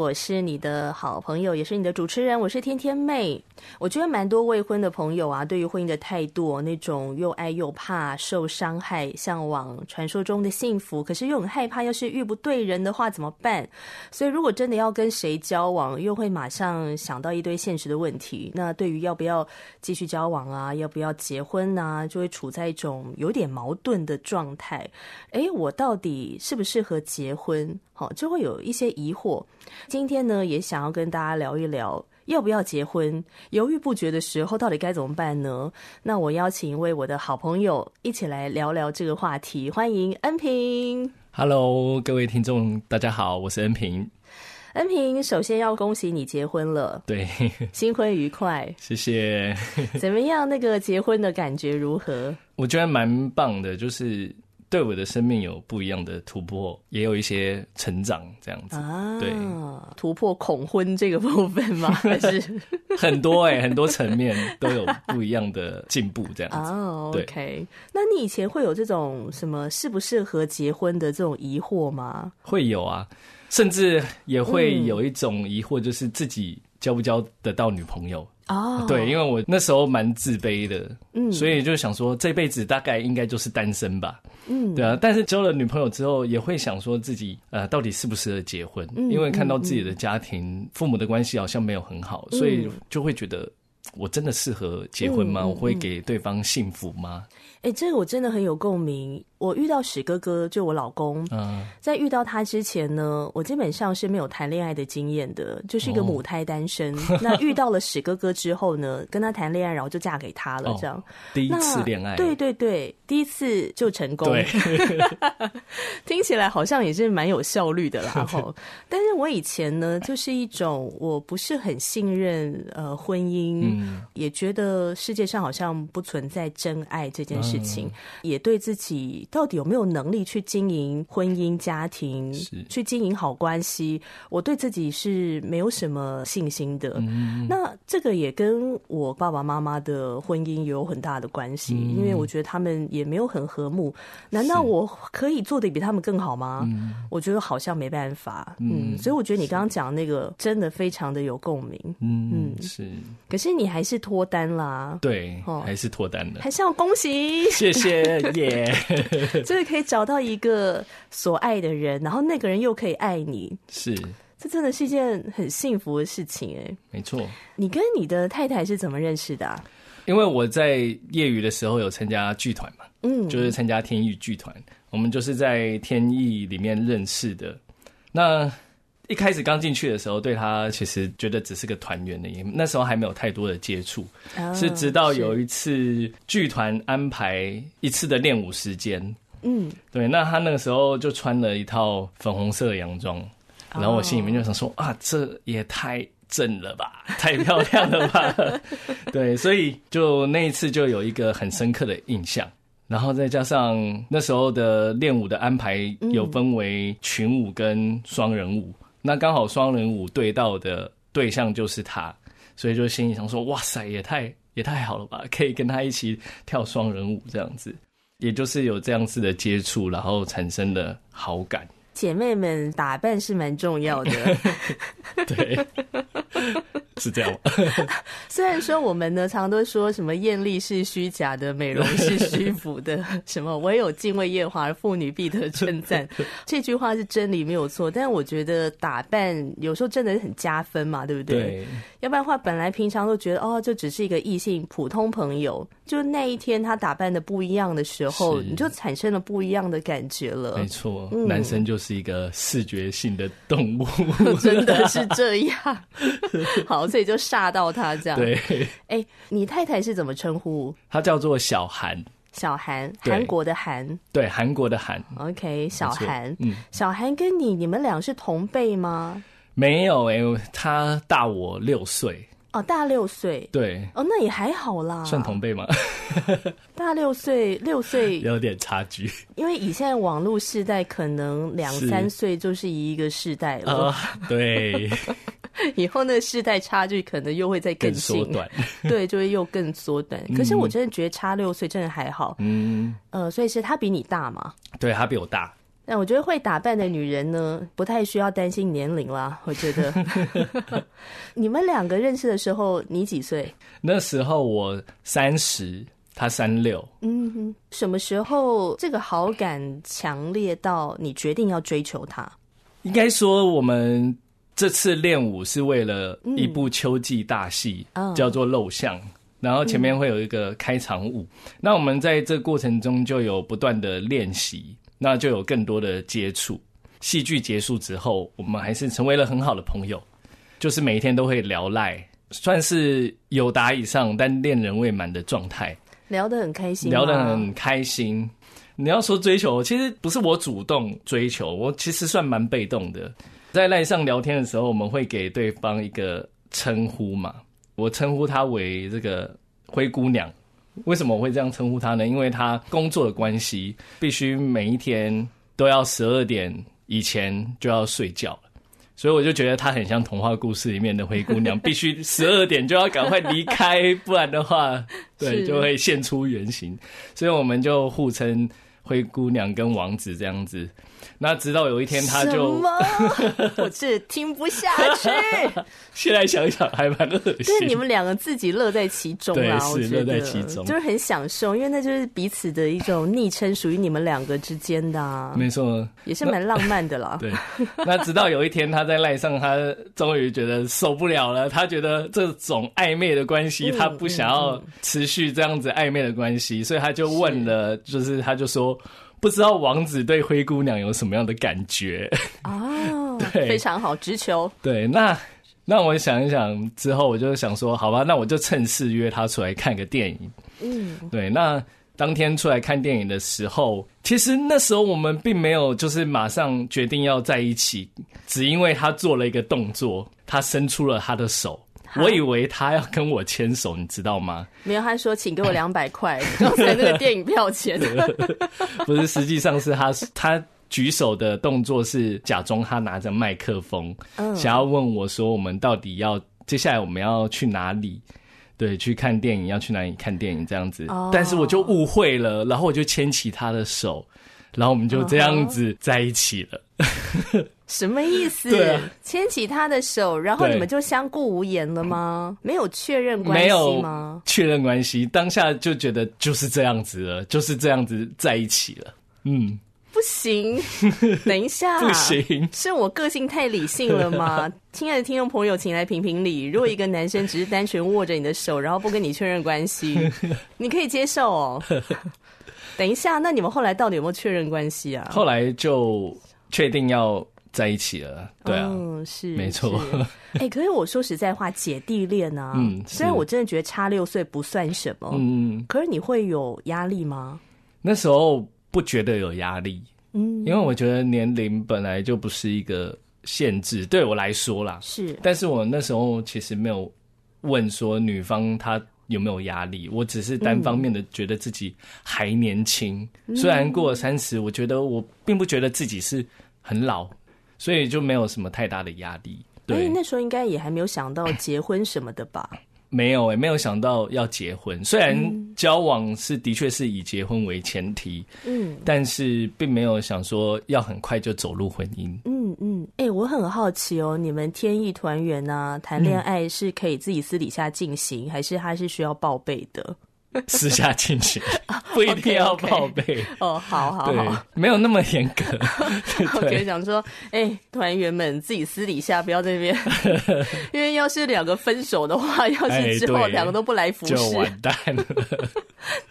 我是你的好朋友，也是你的主持人，我是天天妹。我觉得蛮多未婚的朋友啊，对于婚姻的态度，那种又爱又怕受伤害，向往传说中的幸福，可是又很害怕，要是遇不对人的话怎么办？所以如果真的要跟谁交往，又会马上想到一堆现实的问题。那对于要不要继续交往啊，要不要结婚啊，就会处在一种有点矛盾的状态。诶，我到底适不适合结婚？好，就会有一些疑惑。今天呢，也想要跟大家聊一聊，要不要结婚？犹豫不决的时候，到底该怎么办呢？那我邀请一位我的好朋友一起来聊聊这个话题。欢迎恩平。Hello，各位听众，大家好，我是恩平。恩平，首先要恭喜你结婚了，对，新婚愉快，谢谢。怎么样？那个结婚的感觉如何？我觉得蛮棒的，就是。对我的生命有不一样的突破，也有一些成长，这样子。啊，对，突破恐婚这个部分吗？还是很多哎、欸，很多层面都有不一样的进步，这样子。哦，OK。那你以前会有这种什么适不适合结婚的这种疑惑吗？会有啊，甚至也会有一种疑惑，就是自己交不交得到女朋友。哦，oh. 对，因为我那时候蛮自卑的，嗯，所以就想说这辈子大概应该就是单身吧，嗯，对啊。但是交了女朋友之后，也会想说自己呃到底适不适合结婚，嗯，因为看到自己的家庭，父母的关系好像没有很好，所以就会觉得我真的适合结婚吗？我会给对方幸福吗？哎，这个我真的很有共鸣。我遇到史哥哥，就我老公，嗯，在遇到他之前呢，我基本上是没有谈恋爱的经验的，就是一个母胎单身。哦、那遇到了史哥哥之后呢，跟他谈恋爱，然后就嫁给他了，这样、哦、第一次恋爱，对对对，第一次就成功，对 听起来好像也是蛮有效率的啦。哈，但是我以前呢，就是一种我不是很信任呃婚姻，嗯、也觉得世界上好像不存在真爱这件事情，嗯、也对自己。到底有没有能力去经营婚姻家庭，去经营好关系？我对自己是没有什么信心的。嗯、那这个也跟我爸爸妈妈的婚姻有很大的关系，嗯、因为我觉得他们也没有很和睦。难道我可以做的比他们更好吗？是我觉得好像没办法。嗯，嗯，所以我觉得你刚刚讲那个真的非常的有共鸣。嗯嗯，是。可是你还是脱单啦？对，哦、还是脱单了，还是要恭喜，谢谢 耶。Yeah 所以可以找到一个所爱的人，然后那个人又可以爱你，是，这真的是一件很幸福的事情哎。没错，你跟你的太太是怎么认识的啊？因为我在业余的时候有参加剧团嘛，嗯，就是参加天意剧团，我们就是在天意里面认识的。那一开始刚进去的时候，对他其实觉得只是个团员而已，那时候还没有太多的接触，哦、是直到有一次剧团安排一次的练舞时间，嗯，对，那他那个时候就穿了一套粉红色的洋装，然后我心里面就想说、哦、啊，这也太正了吧，太漂亮了吧，对，所以就那一次就有一个很深刻的印象，然后再加上那时候的练舞的安排有分为群舞跟双人舞。那刚好双人舞对到的对象就是他，所以就心里想说：哇塞，也太也太好了吧，可以跟他一起跳双人舞这样子，也就是有这样子的接触，然后产生了好感。姐妹们打扮是蛮重要的，对。是这样吗？虽然说我们呢，常常都说什么艳丽是虚假的，美容是虚浮的，什么唯有敬畏耶和华，妇女必得称赞，这句话是真理没有错。但是我觉得打扮有时候真的很加分嘛，对不对？对。要不然的话，本来平常都觉得哦，就只是一个异性普通朋友，就那一天他打扮的不一样的时候，你就产生了不一样的感觉了。没错，男生就是一个视觉性的动物，真的是这样。好，所以就吓到他这样。对，哎、欸，你太太是怎么称呼？她叫做小韩。小韩，韩国的韩，对，韩国的韩。OK，小韩，嗯，小韩跟你，你们俩是同辈吗？没有哎、欸，他大我六岁。哦，大六岁。对。哦，那也还好啦。算同辈吗？大六岁，六岁有点差距。因为以现在网络世代，可能两三岁就是一个世代了。呃、对。以后那个世代差距可能又会再更缩短，对，就会又更缩短。可是我真的觉得差六岁真的还好，嗯，呃，所以是他比你大嘛？对，他比我大。但我觉得会打扮的女人呢，不太需要担心年龄啦。我觉得，你们两个认识的时候，你几岁？那时候我三十，他三六。嗯哼，什么时候这个好感强烈到你决定要追求他？应该说我们。这次练舞是为了一部秋季大戏，嗯，叫做《陋巷》，然后前面会有一个开场舞。嗯，那我们在这个过程中就有不断的练习，那就有更多的接触。戏剧结束之后，我们还是成为了很好的朋友，就是每一天都会聊赖，算是有达以上，但恋人未满的状态，聊得很开心，聊得很开心。你要说追求，其实不是我主动追求，我其实算蛮被动的。在赖上聊天的时候，我们会给对方一个称呼嘛？我称呼她为这个灰姑娘。为什么我会这样称呼她呢？因为她工作的关系，必须每一天都要十二点以前就要睡觉了，所以我就觉得她很像童话故事里面的灰姑娘，必须十二点就要赶快离开，不然的话，对，就会现出原形。所以我们就互称灰姑娘跟王子这样子。那直到有一天，他就？我是听不下去。现在想想还蛮恶心。就是你们两个自己乐在其中啊，我觉得乐在其中，就是很享受，因为那就是彼此的一种昵称，属于你们两个之间的啊。没错，也是蛮浪漫的啦。对。那直到有一天，他在赖上，他终于觉得受不了了。他觉得这种暧昧的关系，他不想要持续这样子暧昧的关系，所以他就问了，就是他就说。不知道王子对灰姑娘有什么样的感觉哦，对，非常好，直球。对，那那我想一想之后，我就想说，好吧，那我就趁势约他出来看个电影。嗯，对。那当天出来看电影的时候，其实那时候我们并没有就是马上决定要在一起，只因为他做了一个动作，他伸出了他的手。我以为他要跟我牵手，你知道吗？没有，他说请给我两百块，刚才那个电影票钱。不是，实际上是他他举手的动作是假装他拿着麦克风，嗯，想要问我说我们到底要接下来我们要去哪里？对，去看电影，要去哪里看电影这样子。哦，但是我就误会了，然后我就牵起他的手，然后我们就这样子在一起了。哦什么意思？牵、啊、起他的手，然后你们就相顾无言了吗？没有确认关系吗？没有确认关系，当下就觉得就是这样子了，就是这样子在一起了。嗯，不行，等一下，不行，是我个性太理性了吗？亲爱的听众朋友，请来评评理。如果一个男生只是单纯握着你的手，然后不跟你确认关系，你可以接受哦。等一下，那你们后来到底有没有确认关系啊？后来就确定要。在一起了，对啊，嗯、是没错。哎、欸，可是我说实在话，姐弟恋啊，嗯，虽然我真的觉得差六岁不算什么，嗯，可是你会有压力吗？那时候不觉得有压力，嗯，因为我觉得年龄本来就不是一个限制，对我来说啦，是。但是我那时候其实没有问说女方她有没有压力，我只是单方面的觉得自己还年轻，嗯、虽然过了三十，我觉得我并不觉得自己是很老。所以就没有什么太大的压力。对，那时候应该也还没有想到结婚什么的吧？没有诶、欸，没有想到要结婚。虽然交往是的确是以结婚为前提，嗯，但是并没有想说要很快就走入婚姻。哎、欸，我很好奇哦，你们天意团圆啊，谈恋爱是可以自己私底下进行，嗯、还是他是需要报备的？私下进行，不一定要报备。哦，好好好，没有那么严格。我可以想说，哎、欸，团员们自己私底下不要在那边，因为要是两个分手的话，要是之后两个都不来服侍，就完蛋了。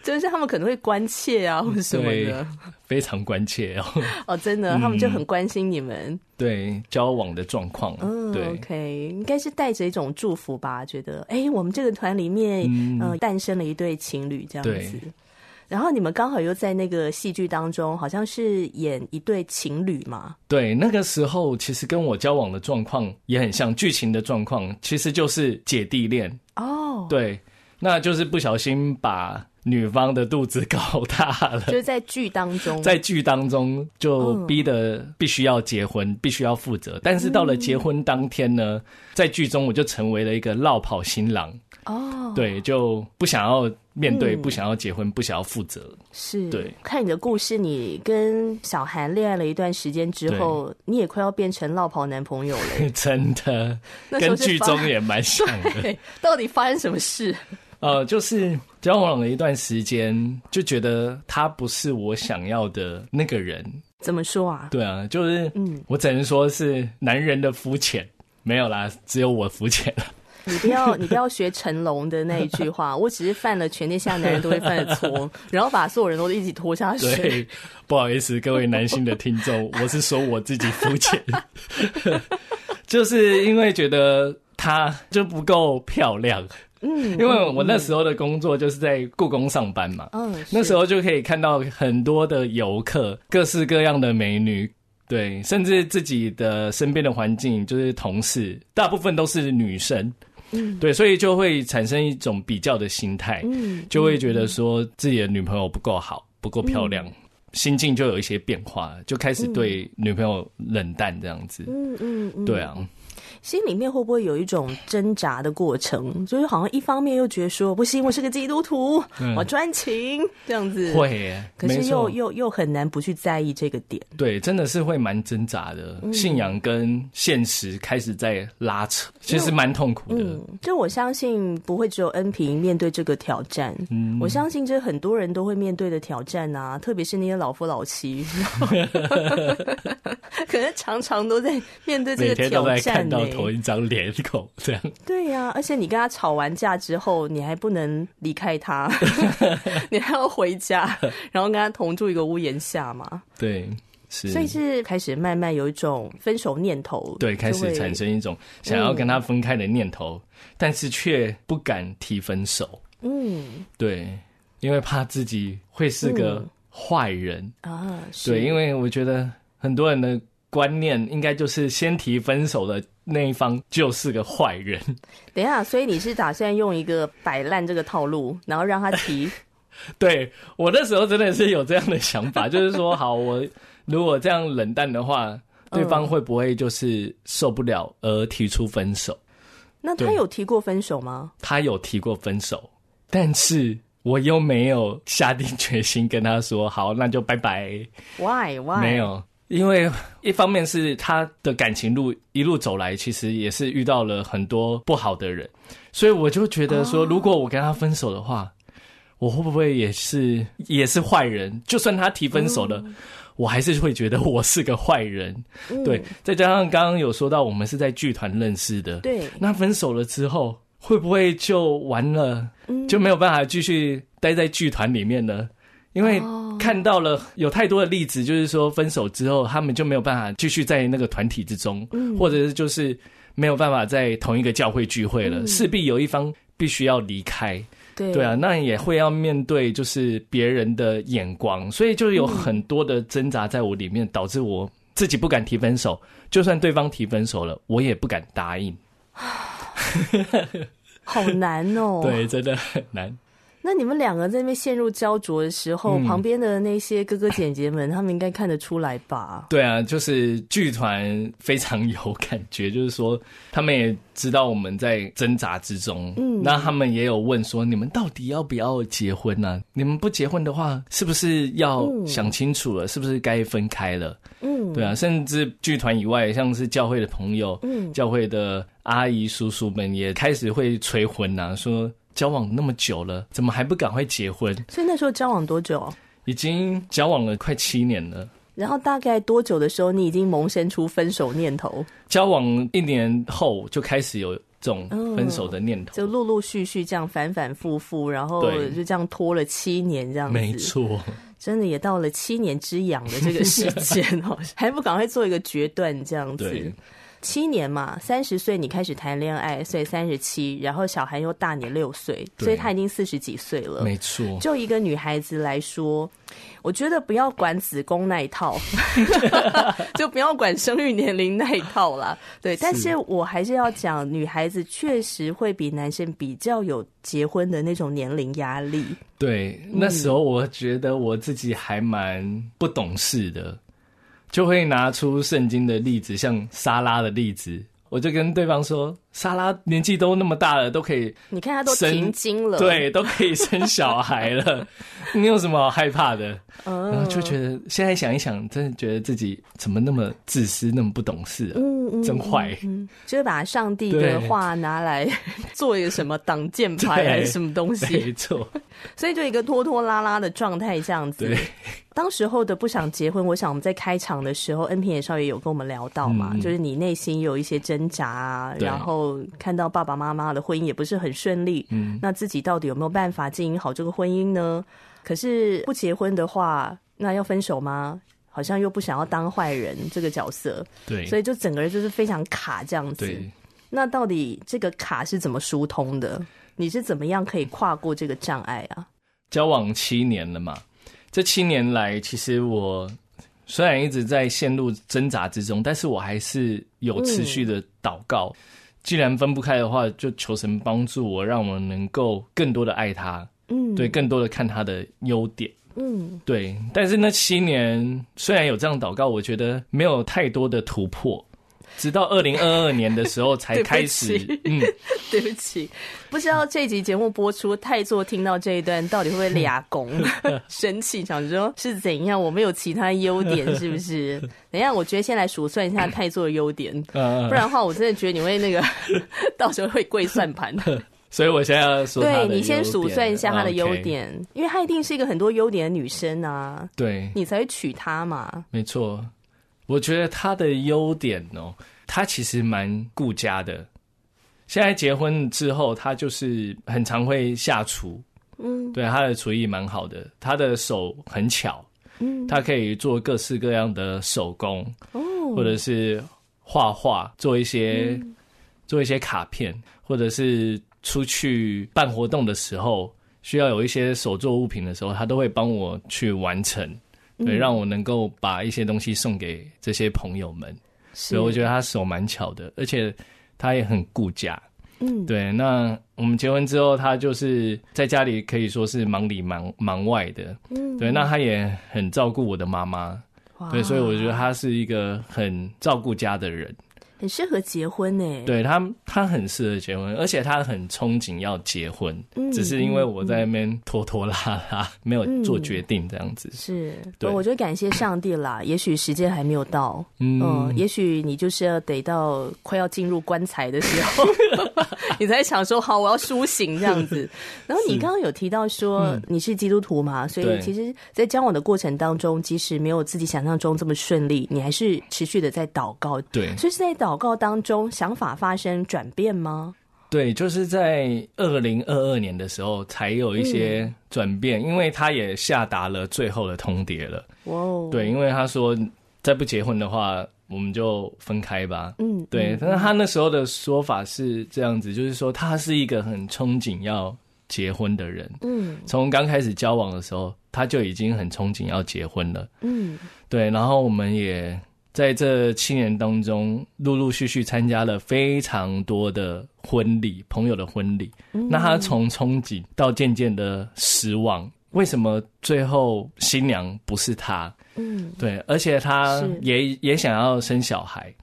就是他们可能会关切啊，或者什么的，非常关切哦。哦，真的，他们就很关心你们、嗯、对交往的状况。嗯，对，OK，应该是带着一种祝福吧，觉得哎、欸，我们这个团里面，嗯，诞、呃、生了一对情侣这样子。然后你们刚好又在那个戏剧当中，好像是演一对情侣嘛？对，那个时候其实跟我交往的状况也很像，剧情的状况其实就是姐弟恋哦。对，那就是不小心把女方的肚子搞大了，就是在剧当中，在剧当中就逼得必须要结婚，嗯、必须要负责。但是到了结婚当天呢，在剧中我就成为了一个落跑新郎哦。对，就不想要。面对不想要结婚，嗯、不想要负责，是对。看你的故事，你跟小韩恋爱了一段时间之后，你也快要变成落跑男朋友了。真的，跟剧中也蛮像的。到底发生什么事？呃，就是交往了一段时间，就觉得他不是我想要的那个人。怎么说啊？对啊，就是，嗯，我只能说是男人的肤浅，没有啦，只有我肤浅了。你不要，你不要学成龙的那一句话。我只是犯了全天下男人都会犯的错，然后把所有人都一起拖下水。对，不好意思，各位男性的听众，我是说我自己肤浅，就是因为觉得她就不够漂亮。嗯，因为我那时候的工作就是在故宫上班嘛。嗯，那时候就可以看到很多的游客，各式各样的美女。对，甚至自己的身边的环境，就是同事，大部分都是女生。嗯，对，所以就会产生一种比较的心态，嗯，就会觉得说自己的女朋友不够好，不够漂亮，嗯，心境就有一些变化，就开始对女朋友冷淡这样子。嗯嗯，嗯，对啊。心里面会不会有一种挣扎的过程？就是好像一方面又觉得说不行，我是个基督徒，嗯、我专情这样子，会耶，可是又又又很难不去在意这个点。对，真的是会蛮挣扎的，嗯，信仰跟现实开始在拉扯，其实蛮痛苦的。嗯，就我相信不会只有恩平面对这个挑战，嗯，我相信这很多人都会面对的挑战啊，特别是那些老夫老妻，可能常常都在面对这个挑战，欸。头一张脸孔 这样，对呀、啊，而且你跟他吵完架之后，你还不能离开他，你还要回家，然后跟他同住一个屋檐下嘛。对，所以是开始慢慢有一种分手念头，对，开始产生一种想要跟他分开的念头，嗯、但是却不敢提分手。嗯，对，因为怕自己会是个坏人、嗯、啊。对，因为我觉得很多人的。观念应该就是先提分手的那一方就是个坏人。等一下，所以你是打算用一个摆烂这个套路，然后让他提？对，我那时候真的是有这样的想法，就是说，好，我如果这样冷淡的话，对方会不会就是受不了而提出分手？那他有提过分手吗？他有提过分手，但是我又没有下定决心跟他说，好，那就拜拜。Why? Why? 没有。因为一方面是他的感情路一路走来，其实也是遇到了很多不好的人，所以我就觉得说，如果我跟他分手的话，我会不会也是也是坏人？就算他提分手了，我还是会觉得我是个坏人。对，再加上刚刚有说到我们是在剧团认识的，对，那分手了之后会不会就完了？就没有办法继续待在剧团里面呢？因为看到了有太多的例子，就是说分手之后，他们就没有办法继续在那个团体之中，嗯，或者是就是没有办法在同一个教会聚会了，势必有一方必须要离开，对。对啊，那也会要面对就是别人的眼光，所以就有很多的挣扎在我里面，导致我自己不敢提分手，就算对方提分手了，我也不敢答应，好难哦，对，真的很难。那你们两个在那边陷入焦灼的时候，嗯、旁边的那些哥哥姐姐们，他们应该看得出来吧？对啊，就是剧团非常有感觉，就是说他们也知道我们在挣扎之中。嗯，那他们也有问说，你们到底要不要结婚呢、啊？你们不结婚的话，是不是要想清楚了？嗯、是不是该分开了？嗯，对啊，甚至剧团以外，像是教会的朋友，嗯，教会的阿姨叔叔们也开始会催婚啊，说。交往那么久了，怎么还不赶快结婚？所以那时候交往多久？已经交往了快七年了。然后大概多久的时候，你已经萌生出分手念头？交往一年后就开始有这种分手的念头，就陆陆续续这样反反复复，然后就这样拖了七年这样子，没错，真的也到了七年之痒的这个时间 哦，还不赶快做一个决断这样子。七年嘛，三十岁你开始谈恋爱，所以三十七，然后小孩又大你六岁，所以他已经四十几岁了。没错，就一个女孩子来说，我觉得不要管子宫那一套，就不要管生育年龄那一套啦。对，但是我还是要讲，女孩子确实会比男生比较有结婚的那种年龄压力。对，那时候我觉得我自己还蛮不懂事的。就会拿出圣经的例子，像沙拉的例子，我就跟对方说，撒拉年纪都那么大了，都可以，你看她都停经了，对，都可以生小孩了，你有什么好害怕的？然后就觉得现在想一想，真的觉得自己怎么那么自私，那么不懂事啊，嗯，真坏，嗯，就是把上帝的话拿来做一个什么挡箭牌 还是什么东西，没错，所以就一个拖拖拉拉的状态这样子。对，当时候的不想结婚，我想我们在开场的时候，恩平也稍微有跟我们聊到嘛，就是你内心有一些挣扎啊，然后看到爸爸妈妈的婚姻也不是很顺利，嗯，那自己到底有没有办法经营好这个婚姻呢？可是不结婚的话，那要分手吗？好像又不想要当坏人这个角色，对，所以就整个人就是非常卡这样子。那到底这个卡是怎么疏通的？你是怎么样可以跨过这个障碍啊？交往七年了嘛，这七年来，其实我虽然一直在陷入挣扎之中，但是我还是有持续的祷告。嗯，既然分不开的话，就求神帮助我，让我能够更多的爱他。嗯，对，更多的看他的优点。嗯，对。但是那七年虽然有这样祷告，我觉得没有太多的突破。直到二零二二年的时候才开始。嗯，对不起，不知道这集节目播出，太座听到这一段到底会不会俩公 生气，想说是怎样？我没有其他优点，是不是？等一下，我觉得先来数算一下太座的优点，不然的话，我真的觉得你会那个到时候会跪算盘。所以我现在要说，对，你先数算一下她的优点.因为她一定是一个很多优点的女生啊，对，你才会娶她嘛。没错，我觉得他的优点哦，他其实蛮顾家的。现在结婚之后，他就是很常会下厨，嗯，对，他的厨艺蛮好的，他的手很巧，嗯，他可以做各式各样的手工，哦，或者是画画，做一些、嗯、做一些卡片，或者是。出去办活动的时候，需要有一些手作物品的时候，他都会帮我去完成，对，让我能够把一些东西送给这些朋友们。所以我觉得他手蛮巧的，而且他也很顾家。嗯，对。那我们结婚之后，他就是在家里可以说是忙里忙忙外的。嗯，对。那他也很照顾我的妈妈。对，所以我觉得他是一个很照顾家的人。很适合结婚呢，对他，他很适合结婚，而且他很憧憬要结婚，嗯、只是因为我在那边拖拖拉拉，嗯、没有做决定这样子。嗯、是，对，我觉得感谢上帝啦。也许时间还没有到，嗯，嗯也许你就是要得到快要进入棺材的时候，你才想说好，我要苏醒这样子。然后你刚刚有提到说你是基督徒嘛，所以其实，在交往的过程当中，即使没有自己想象中这么顺利，你还是持续的在祷告。对，所以是在祷。祷告当中，想法发生转变吗？对，就是在二零二二年的时候才有一些转变，嗯，因为他也下达了最后的通牒了。哇，对，因为他说再不结婚的话，我们就分开吧。嗯，对，但是他那时候的说法是这样子，就是说他是一个很憧憬要结婚的人。嗯，从刚开始交往的时候，他就已经很憧憬要结婚了。嗯，对，然后我们也。在这七年当中，陆陆续续参加了非常多的婚礼，朋友的婚礼。嗯。那他从憧憬到渐渐的失望，为什么最后新娘不是他？嗯，对，而且他也也想要生小孩，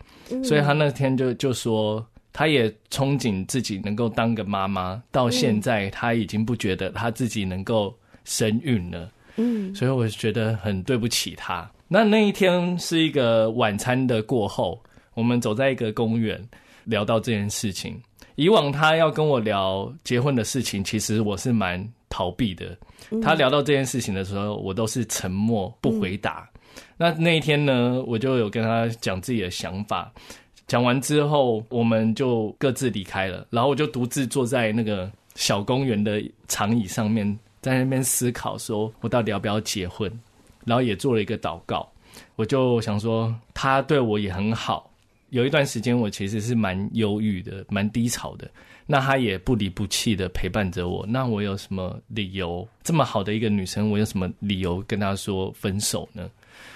所以他那天就就说，他也憧憬自己能够当个妈妈。到现在，他已经不觉得他自己能够生育了。嗯，所以我觉得很对不起他。那那一天是一个晚餐的过后，我们走在一个公园，聊到这件事情。以往他要跟我聊结婚的事情，其实我是蛮逃避的。他聊到这件事情的时候，我都是沉默不回答。那那一天呢，我就有跟他讲自己的想法，讲完之后，我们就各自离开了，然后我就独自坐在那个小公园的长椅上面，在那边思考，说我到底要不要结婚，然后也做了一个祷告。我就想说，他对我也很好。有一段时间，我其实是蛮忧郁的，蛮低潮的。那他也不离不弃的陪伴着我。那我有什么理由？这么好的一个女生，我有什么理由跟她说分手呢？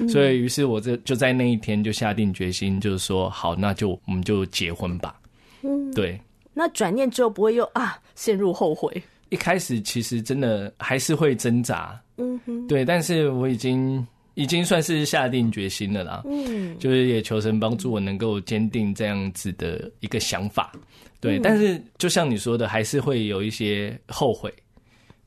所以，于是我这就在那一天就下定决心，就是说，好，那就我们就结婚吧。嗯，对。那转念之后不会又啊陷入后悔？一开始其实真的还是会挣扎。嗯哼，对。但是我已经已经算是下定决心了啦。嗯，就是也求神帮助我能够坚定这样子的一个想法。对，嗯、但是就像你说的，还是会有一些后悔，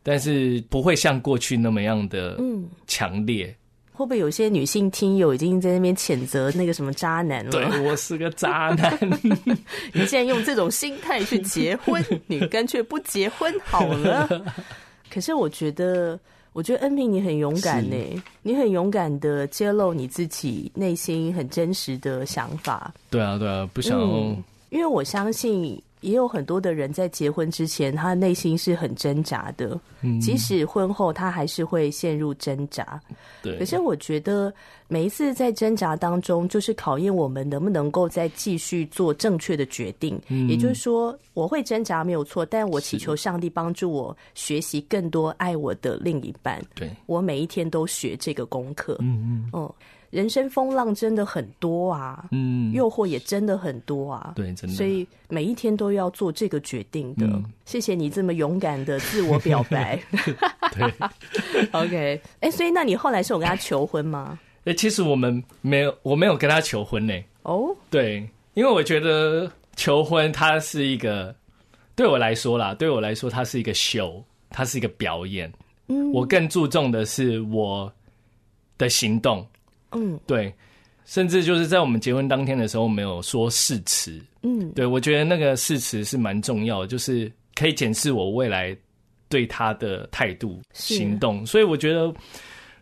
但是不会像过去那么样的嗯强烈。会不会有些女性听友已经在那边谴责那个什么渣男了？对，我是个渣男，你竟然用这种心态去结婚，你干脆不结婚好了。可是我觉得，我觉得恩平你很勇敢呢，是你很勇敢的揭露你自己内心很真实的想法。对啊，对啊，不想、嗯，因为我相信。也有很多的人在结婚之前，他内心是很挣扎的，嗯，即使婚后他还是会陷入挣扎。对，可是我觉得每一次在挣扎当中，就是考验我们能不能够再继续做正确的决定。嗯，也就是说，我会挣扎没有错，但我祈求上帝帮助我学习更多爱我的另一半。对，我每一天都学这个功课。嗯嗯，哦。人生风浪真的很多啊，嗯，诱惑也真的很多啊，对，真的，所以每一天都要做这个决定的。嗯、谢谢你这么勇敢的自我表白。对，OK，哎、欸，所以那你后来是有跟他求婚吗？哎、欸，其实我们没有，我没有跟他求婚呢。哦，对，因为我觉得求婚它是一个，对我来说啦，对我来说它是一个秀，它是一个表演。嗯，我更注重的是我的行动。嗯，对，甚至就是在我们结婚当天的时候，我们有说誓词。嗯，对，我觉得那个誓词是蛮重要的，就是可以检视我未来对他的态度、行动。所以我觉得，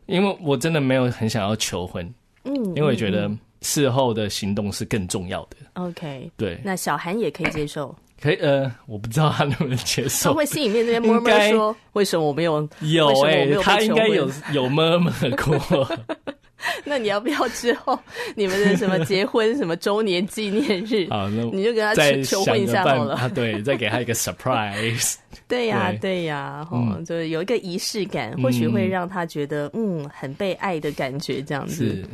因为我真的没有很想要求婚，嗯，因为我觉得事后的行动是更重要的。OK，对，那小韩也可以接受。可以，呃，我不知道他能不能接受。他会心里面那边 默默说：“为什么我没有？”有哎、欸，他应该有有默默过。那你要不要之后你们的什么结婚什么周年纪念日？好，那你就跟他求婚一下好了。啊，对，再给他一个 surprise。对呀、啊，对呀、啊，吼、嗯，就是有一个仪式感，或许会让他觉得嗯，嗯，很被爱的感觉，这样子。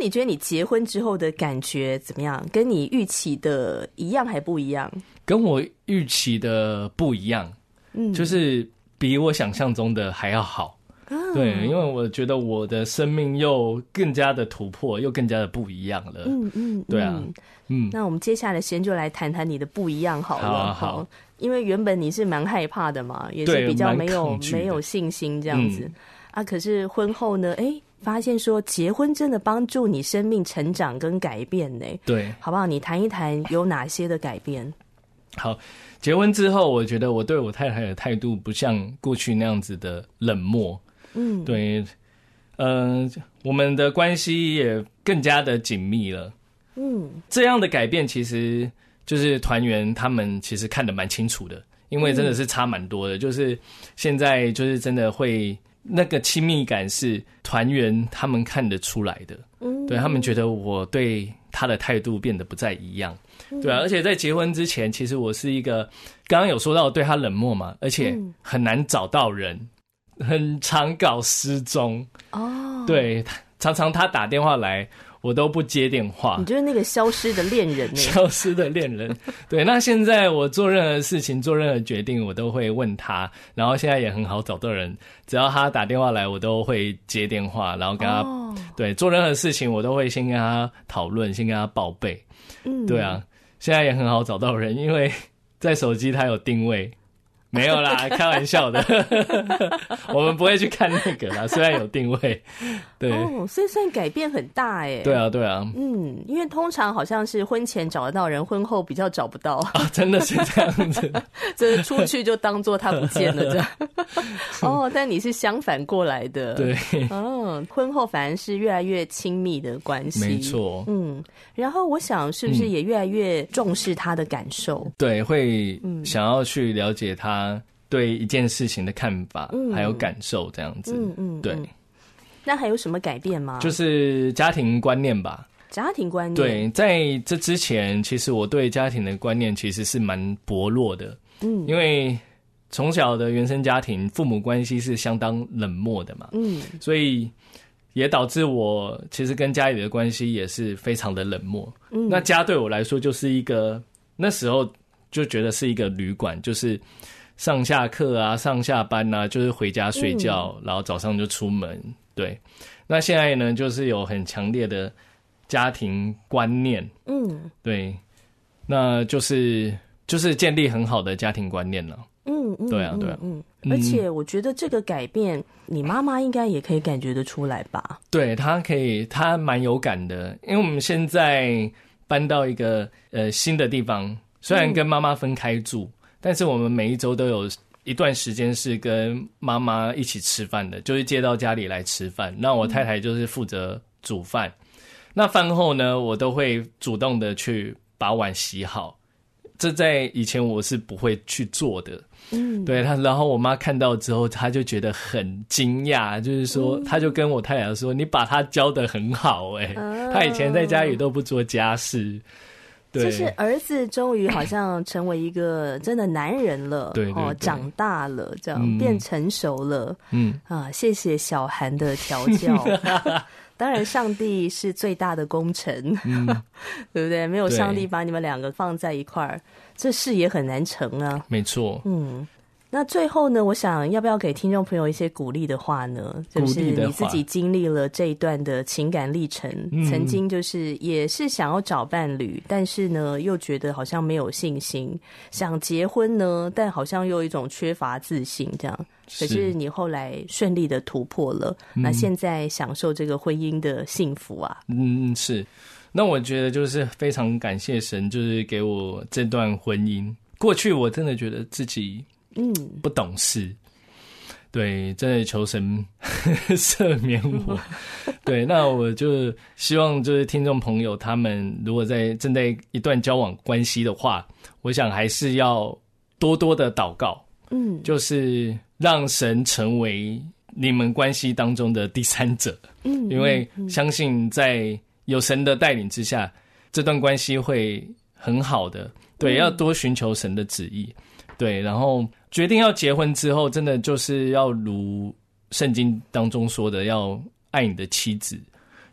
你觉得你结婚之后的感觉怎么样？跟你预期的一样还不一样？跟我预期的不一样，嗯，就是比我想象中的还要好。嗯、对，因为我觉得我的生命又更加的突破，又更加的不一样了。嗯嗯，嗯对啊，嗯。那我们接下来先就来谈谈你的不一样好了。好，啊、好，因为原本你是蛮害怕的嘛，也是比较没有没有信心这样子、嗯、啊。可是婚后呢？哎、欸。发现说结婚真的帮助你生命成长跟改变呢？对，好不好？你谈一谈有哪些的改变？好，结婚之后，我觉得我对我太太的态度不像过去那样子的冷漠。嗯，对，嗯、呃，我们的关系也更加的紧密了。嗯，这样的改变其实就是团员他们其实看得蛮清楚的，因为真的是差蛮多的。嗯、就是现在就是真的会。那个亲密感是团员他们看得出来的，嗯，对，他们觉得我对他的态度变得不再一样，对啊，而且在结婚之前，其实我是一个刚刚有说到对他冷漠嘛，而且很难找到人，很常搞失踪。哦，对，常常他打电话来，我都不接电话。你就是那个消失的恋人，消失的恋人。对，那现在我做任何事情、做任何决定，我都会问他。然后现在也很好找到人，只要他打电话来，我都会接电话，然后跟他、哦、对做任何事情，我都会先跟他讨论，先跟他报备。嗯，对啊，现在也很好找到人，因为在手机它有定位。没有啦，开玩笑的，我们不会去看那个啦。虽然有定位，对，哦，所以算改变很大哎。对啊，对啊，嗯，因为通常好像是婚前找得到人，婚后比较找不到 啊，真的是这样子，就是出去就当做他不见了这样。哦，但你是相反过来的，对，嗯，婚后反而是越来越亲密的关系，没错，嗯，然后我想是不是也越来越重视他的感受？嗯、对，会想要去了解他。对一件事情的看法，还有感受，这样子，嗯嗯，对。那还有什么改变吗？就是家庭观念吧。家庭观念。对，在这之前，其实我对家庭的观念其实是蛮薄弱的。嗯，因为从小的原生家庭，父母关系是相当冷漠的嘛。嗯，所以也导致我其实跟家里的关系也是非常的冷漠。嗯，那家对我来说就是一个那时候就觉得是一个旅馆，就是。上下课啊，上下班啊，就是回家睡觉，嗯、然后早上就出门。对，那现在呢，就是有很强烈的家庭观念。嗯，对，那就是就是建立很好的家庭观念了。嗯嗯，对啊对啊。嗯，而且我觉得这个改变，你妈妈应该也可以感觉得出来吧？对，她可以，她蛮有感的，因为我们现在搬到一个呃新的地方，虽然跟妈妈分开住。嗯但是我们每一周都有一段时间是跟妈妈一起吃饭的，就是接到家里来吃饭。那我太太就是负责煮饭。嗯、那饭后呢，我都会主动的去把碗洗好。这在以前我是不会去做的。嗯，对她，然后我妈看到之后，她就觉得很惊讶，就是说，她就跟我太太说：“你把她教的很好、欸，哎，她以前在家里都不做家事。”对，就是儿子终于好像成为一个真的男人了，对，哦，长大了，这样、嗯、变成熟了，嗯啊，谢谢小韩的调教。当然，上帝是最大的功臣，嗯、对不对？没有上帝把你们两个放在一块儿，这事也很难成啊。没错，嗯。那最后呢，我想要不要给听众朋友一些鼓励的话呢？就是你自己经历了这一段的情感历程，曾经就是也是想要找伴侣，但是呢又觉得好像没有信心，想结婚呢，但好像又有一种缺乏自信，这样。可是你后来顺利的突破了，那现在享受这个婚姻的幸福啊。嗯，是。那我觉得就是非常感谢神，就是给我这段婚姻。过去我真的觉得自己。嗯，不懂事，对，真的求神 赦免我。对，那我就希望就是听众朋友，他们如果在正在一段交往关系的话，我想还是要多多的祷告，嗯，就是让神成为你们关系当中的第三者，嗯，因为相信在有神的带领之下，这段关系会很好的。对，要多寻求神的旨意。对，然后决定要结婚之后，真的就是要如圣经当中说的，要爱你的妻子。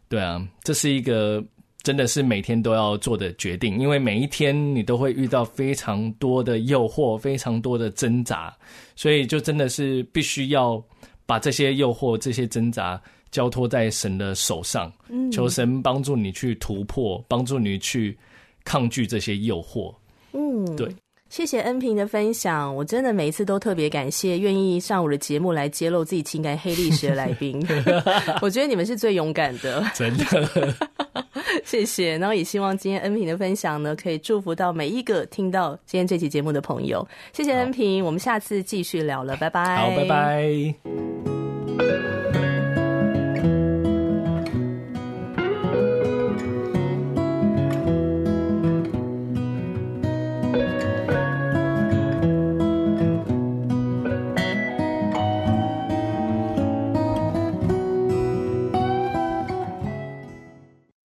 对啊，这是一个真的是每天都要做的决定，因为每一天你都会遇到非常多的诱惑，非常多的挣扎，所以就真的是必须要把这些诱惑、这些挣扎交托在神的手上，求神帮助你去突破，帮助你去抗拒这些诱惑。嗯，对。谢谢恩平的分享，我真的每一次都特别感谢愿意上我的节目来揭露自己情感黑历史的来宾。我觉得你们是最勇敢的，真的。谢谢，然后也希望今天恩平的分享呢，可以祝福到每一个听到今天这期节目的朋友。谢谢恩平，我们下次继续聊了，拜拜。好，拜拜。